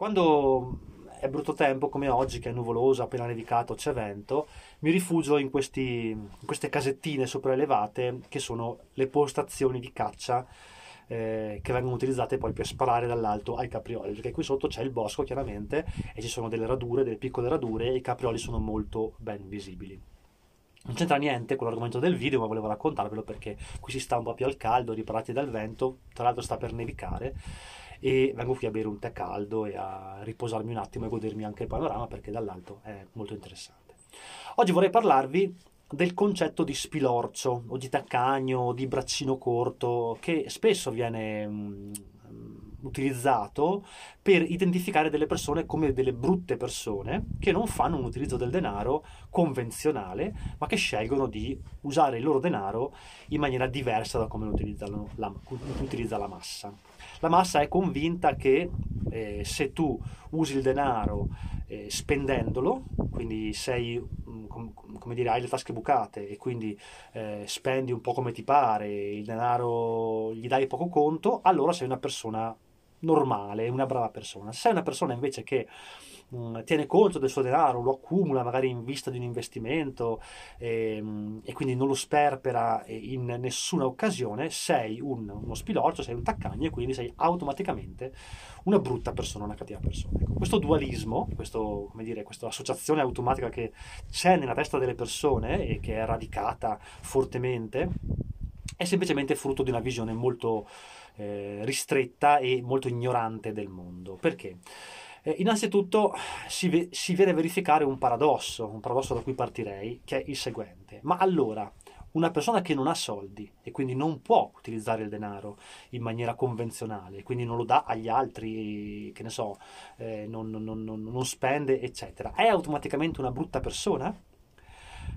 quando è brutto tempo come oggi, che è nuvoloso, appena nevicato, c'è vento, mi rifugio in, questi, in queste casettine sopraelevate che sono le postazioni di caccia eh, che vengono utilizzate poi per sparare dall'alto ai caprioli, perché qui sotto c'è il bosco chiaramente e ci sono delle radure, delle piccole radure e i caprioli sono molto ben visibili. Non c'entra niente con l'argomento del video, ma volevo raccontarvelo perché qui si sta un po' più al caldo, riparati dal vento, tra l'altro sta per nevicare e vengo qui a bere un tè caldo e a riposarmi un attimo e godermi anche il panorama perché dall'alto è molto interessante. Oggi vorrei parlarvi del concetto di spilorcio o di taccagno o di braccino corto che spesso viene um, utilizzato per identificare delle persone come delle brutte persone che non fanno un utilizzo del denaro convenzionale ma che scelgono di usare il loro denaro in maniera diversa da come lo la, utilizza la massa. La massa è convinta che eh, se tu usi il denaro eh, spendendolo, quindi sei, mm, com, come dire, hai le tasche bucate e quindi eh, spendi un po' come ti pare, il denaro gli dai poco conto, allora sei una persona normale, una brava persona. Se sei una persona invece che mh, tiene conto del suo denaro, lo accumula magari in vista di un investimento e, ehm, e quindi non lo sperpera in nessuna occasione, sei un, uno spilorcio, sei un taccagno e quindi sei automaticamente una brutta persona, una cattiva persona. Ecco, questo dualismo, questo, dire, questa associazione automatica che c'è nella testa delle persone e che è radicata fortemente, è semplicemente frutto di una visione molto eh, ristretta e molto ignorante del mondo. Perché? Eh, innanzitutto si, si viene a verificare un paradosso, un paradosso da cui partirei, che è il seguente. Ma allora, una persona che non ha soldi e quindi non può utilizzare il denaro in maniera convenzionale, quindi non lo dà agli altri, che ne so, eh, non, non, non, non, spende, eccetera, è automaticamente una brutta persona?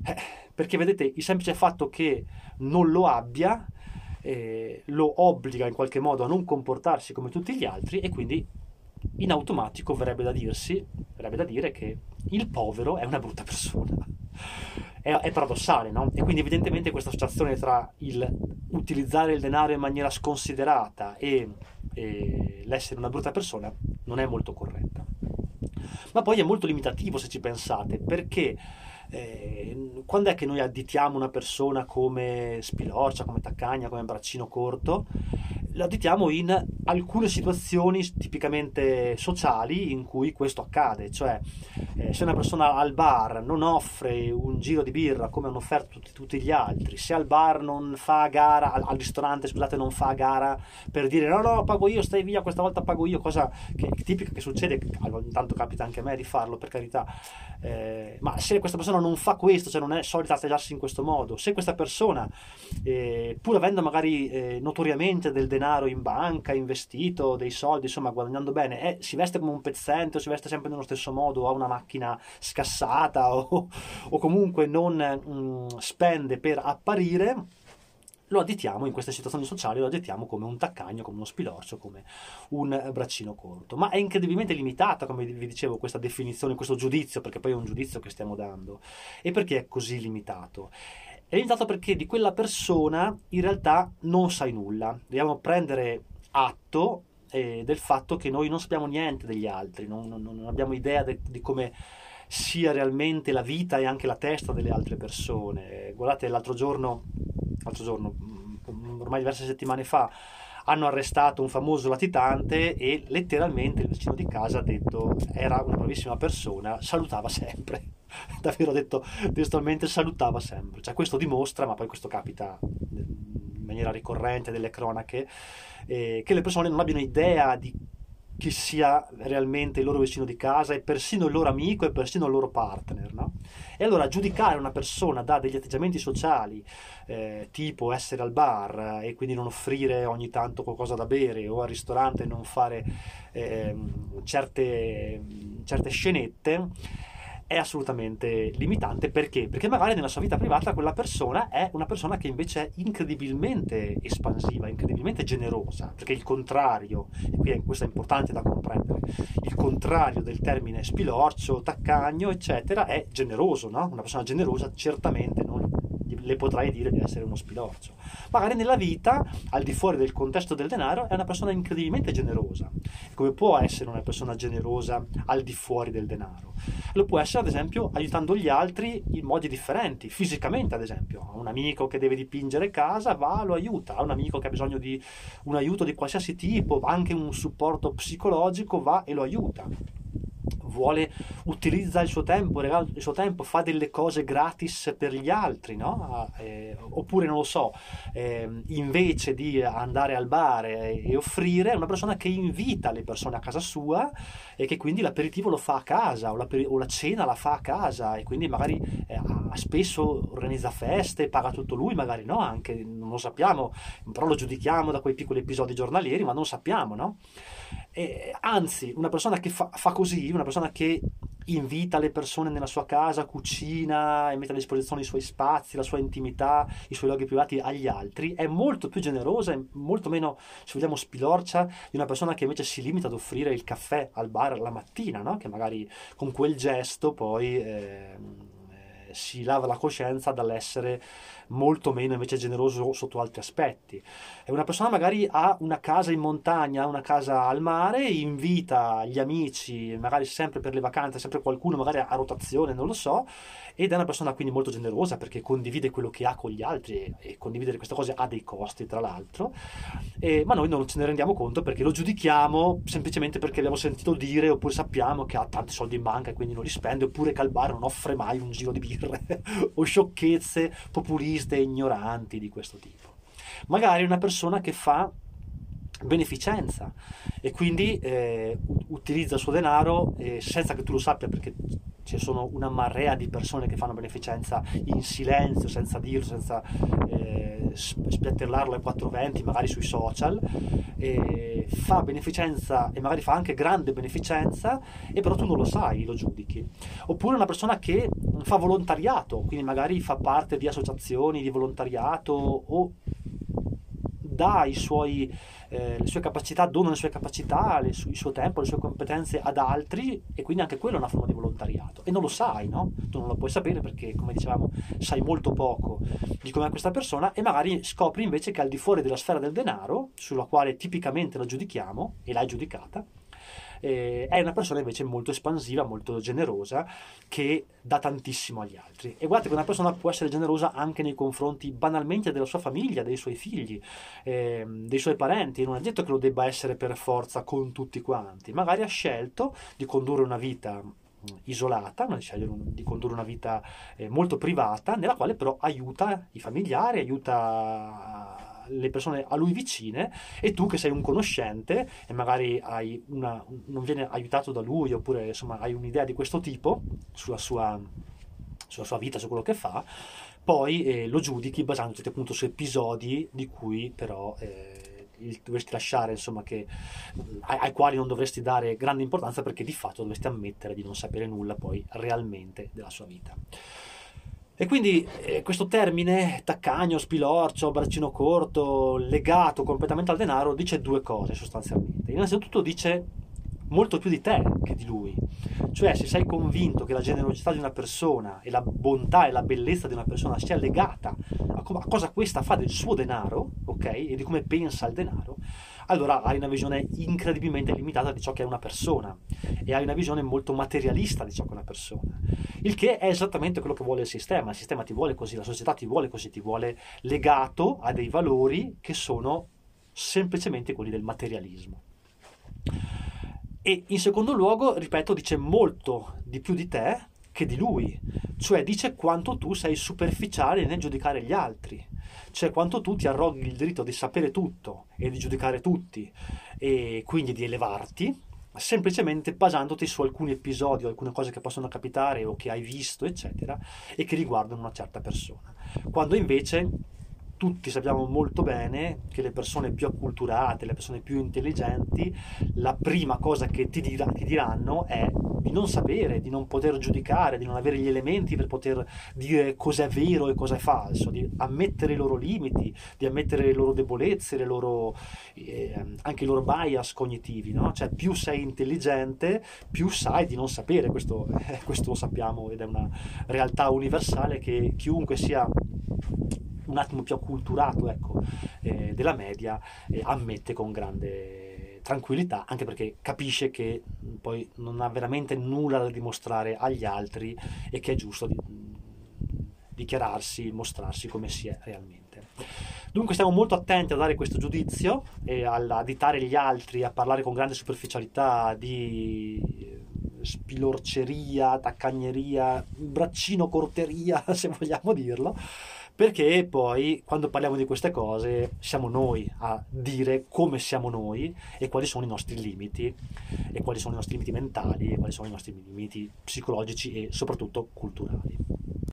Eh, perché vedete, il semplice fatto che non lo abbia eh, lo obbliga in qualche modo a non comportarsi come tutti gli altri e quindi in automatico verrebbe da dirsi, verrebbe da dire che il povero è una brutta persona. È, è paradossale, no? E quindi evidentemente questa associazione tra il utilizzare il denaro in maniera sconsiderata e, e l'essere una brutta persona non è molto corretta. Ma poi è molto limitativo se ci pensate, perché eh, quando è che noi additiamo una persona come spilorcia, come taccagna, come braccino corto? Lo additiamo in alcune situazioni tipicamente sociali in cui questo accade, cioè eh, se una persona al bar non offre un giro di birra come hanno offerto tutti, tutti gli altri, se al bar non fa gara, al, al, ristorante scusate non fa gara per dire no no pago io, stai via, questa volta pago io, cosa che tipica che succede, intanto capita anche a me di farlo per carità, eh, ma se questa persona non fa questo, cioè non è solita atteggiarsi in questo modo, se questa persona eh, pur avendo magari eh, notoriamente del denaro in banca, investito, dei soldi, insomma guadagnando bene, eh, si veste come un pezzente o si veste sempre nello stesso modo, ha una macchina scassata o, o comunque non mh, mm, spende per apparire, lo additiamo in queste situazioni sociali, lo additiamo come un taccagno, come uno spilorcio, come un braccino corto. Ma è incredibilmente limitata, come vi dicevo, questa definizione, questo giudizio, perché poi è un giudizio che stiamo dando. E perché è così limitato? È limitato perché di quella persona in realtà non sai nulla. Dobbiamo prendere atto eh, del fatto che noi non sappiamo niente degli altri, non, non, non abbiamo idea de, di come sia realmente la vita e anche la testa delle altre persone. Guardate, l'altro giorno l'altro giorno, mm, ormai diverse settimane fa, hanno arrestato un famoso latitante e letteralmente il vicino di casa ha detto era una bravissima persona, salutava sempre. Davvero detto testualmente salutava sempre. Cioè questo dimostra, ma poi questo capita in maniera ricorrente delle cronache, eh, che le persone non abbiano idea di chi sia realmente il loro vicino di casa e persino il loro amico e persino il loro partner. No? E allora giudicare una persona da degli atteggiamenti sociali, eh, tipo essere al bar e quindi non offrire ogni tanto qualcosa da bere o al ristorante non fare eh, certe, certe scenette, è assolutamente limitante perché? Perché magari nella sua vita privata quella persona è una persona che invece è incredibilmente espansiva, incredibilmente generosa, perché il contrario, e qui questo è importante da comprendere, il contrario del termine spilorcio, taccagno, eccetera, è generoso, no? Una persona generosa certamente le potrai dire di essere uno spilorcio. Magari nella vita, al di fuori del contesto del denaro, è una persona incredibilmente generosa. Come può essere una persona generosa al di fuori del denaro? Lo può essere, ad esempio, aiutando gli altri in modi differenti, fisicamente, ad esempio. Un amico che deve dipingere casa va, lo aiuta. Un amico che ha bisogno di un aiuto di qualsiasi tipo, anche un supporto psicologico, va e lo aiuta vuole, utilizza il suo tempo, regala il suo tempo, fa delle cose gratis per gli altri, no? Ah, eh, oppure non lo so, eh, invece di andare al bar e, e, offrire, è una persona che invita le persone a casa sua e che quindi l'aperitivo lo fa a casa o la, o la cena la fa a casa e quindi magari eh, spesso organizza feste, paga tutto lui, magari no, anche non lo sappiamo, però lo giudichiamo da quei piccoli episodi giornalieri, ma non sappiamo, no? E, anzi, una persona che fa, fa, così, una persona che invita le persone nella sua casa, cucina e mette a disposizione i suoi spazi, la sua intimità, i suoi luoghi privati agli altri, è molto più generosa, e molto meno, se vogliamo, spilorcia di una persona che invece si limita ad offrire il caffè al bar la mattina, no? che magari con quel gesto poi... Eh, si lava la coscienza dall'essere molto meno invece generoso sotto altri aspetti. E una persona magari ha una casa in montagna, una casa al mare, invita gli amici, magari sempre per le vacanze, sempre qualcuno magari a rotazione, non lo so, ed è una persona quindi molto generosa perché condivide quello che ha con gli altri e, condividere queste cose ha dei costi tra l'altro, e, ma noi non ce ne rendiamo conto perché lo giudichiamo semplicemente perché abbiamo sentito dire oppure sappiamo che ha tanti soldi in banca e quindi non li spende oppure che al bar non offre mai un giro di birre o sciocchezze populiste e ignoranti di questo tipo. Magari una persona che fa beneficenza e quindi eh, utilizza il suo denaro eh, senza che tu lo sappia perché ci sono una marea di persone che fanno beneficenza in silenzio, senza dirlo, senza eh, spiattellarlo ai 420, magari sui social, fa beneficenza e magari fa anche grande beneficenza, e però tu non lo sai, lo giudichi. Oppure una persona che fa volontariato, quindi magari fa parte di associazioni di volontariato o dà suoi eh, le sue capacità, dona le sue capacità, le su- il suo tempo, le sue competenze ad altri e quindi anche quello è una forma di volontariato. E non lo sai, no? Tu non lo puoi sapere perché, come dicevamo, sai molto poco di com'è questa persona e magari scopri invece che al di fuori della sfera del denaro, sulla quale tipicamente la giudichiamo e l'hai giudicata, eh, è una persona invece molto espansiva, molto generosa, che dà tantissimo agli altri. E guardate che una persona può essere generosa anche nei confronti banalmente della sua famiglia, dei suoi figli, eh, dei suoi parenti, non è detto che lo debba essere per forza con tutti quanti, magari ha scelto di condurre una vita isolata, di condurre una vita eh, molto privata, nella quale però aiuta i familiari, aiuta le persone a lui vicine e tu che sei un conoscente e magari una, non viene aiutato da lui oppure insomma hai un'idea di questo tipo sulla sua, sulla sua vita, su quello che fa, poi eh, lo giudichi basandoti appunto su episodi di cui però... Eh, dovresti lasciare, insomma, che, ai, ai, quali non dovresti dare grande importanza perché di fatto dovresti ammettere di non sapere nulla poi realmente della sua vita. E quindi eh, questo termine taccagno, spilorcio, braccino corto, legato completamente al denaro, dice due cose sostanzialmente. Innanzitutto dice molto più di te che di lui. Cioè, se sei convinto che la generosità di una persona e la bontà e la bellezza di una persona sia legata a, cosa questa fa del suo denaro, ok? E di come pensa al denaro, allora hai una visione incredibilmente limitata di ciò che è una persona e hai una visione molto materialista di ciò che è una persona. Il che è esattamente quello che vuole il sistema. Il sistema ti vuole così, la società ti vuole così, ti vuole legato a dei valori che sono semplicemente quelli del materialismo. E in secondo luogo, ripeto, dice molto di più di te che di lui, cioè dice quanto tu sei superficiale nel giudicare gli altri. Cioè quanto tu ti arroghi il diritto di sapere tutto e di giudicare tutti. E quindi di elevarti semplicemente basandoti su alcuni episodi alcune cose che possono capitare o che hai visto eccetera e che riguardano una certa persona. Quando invece tutti sappiamo molto bene che le persone più acculturate, le persone più intelligenti, la prima cosa che ti, dir- ti, diranno è di non sapere, di non poter giudicare, di non avere gli elementi per poter dire cosa è vero e cosa è falso, di ammettere i loro limiti, di ammettere le loro debolezze, le loro, eh, anche i loro bias cognitivi. No? Cioè più sei intelligente, più sai di non sapere, questo, eh, questo lo sappiamo ed è una realtà universale che chiunque sia un attimo più acculturato ecco, eh, della media eh, ammette con grande tranquillità, anche perché capisce che poi non ha veramente nulla da dimostrare agli altri e che è giusto di, dichiararsi, mostrarsi come si è realmente. Dunque stiamo molto attenti a dare questo giudizio e ad additare gli altri, a parlare con grande superficialità di spilorceria, taccagneria, braccino corteria, se vogliamo dirlo, perché poi quando parliamo di queste cose siamo noi a dire come siamo noi e quali sono i nostri limiti e quali sono i nostri limiti mentali e quali sono i nostri limiti psicologici e soprattutto culturali.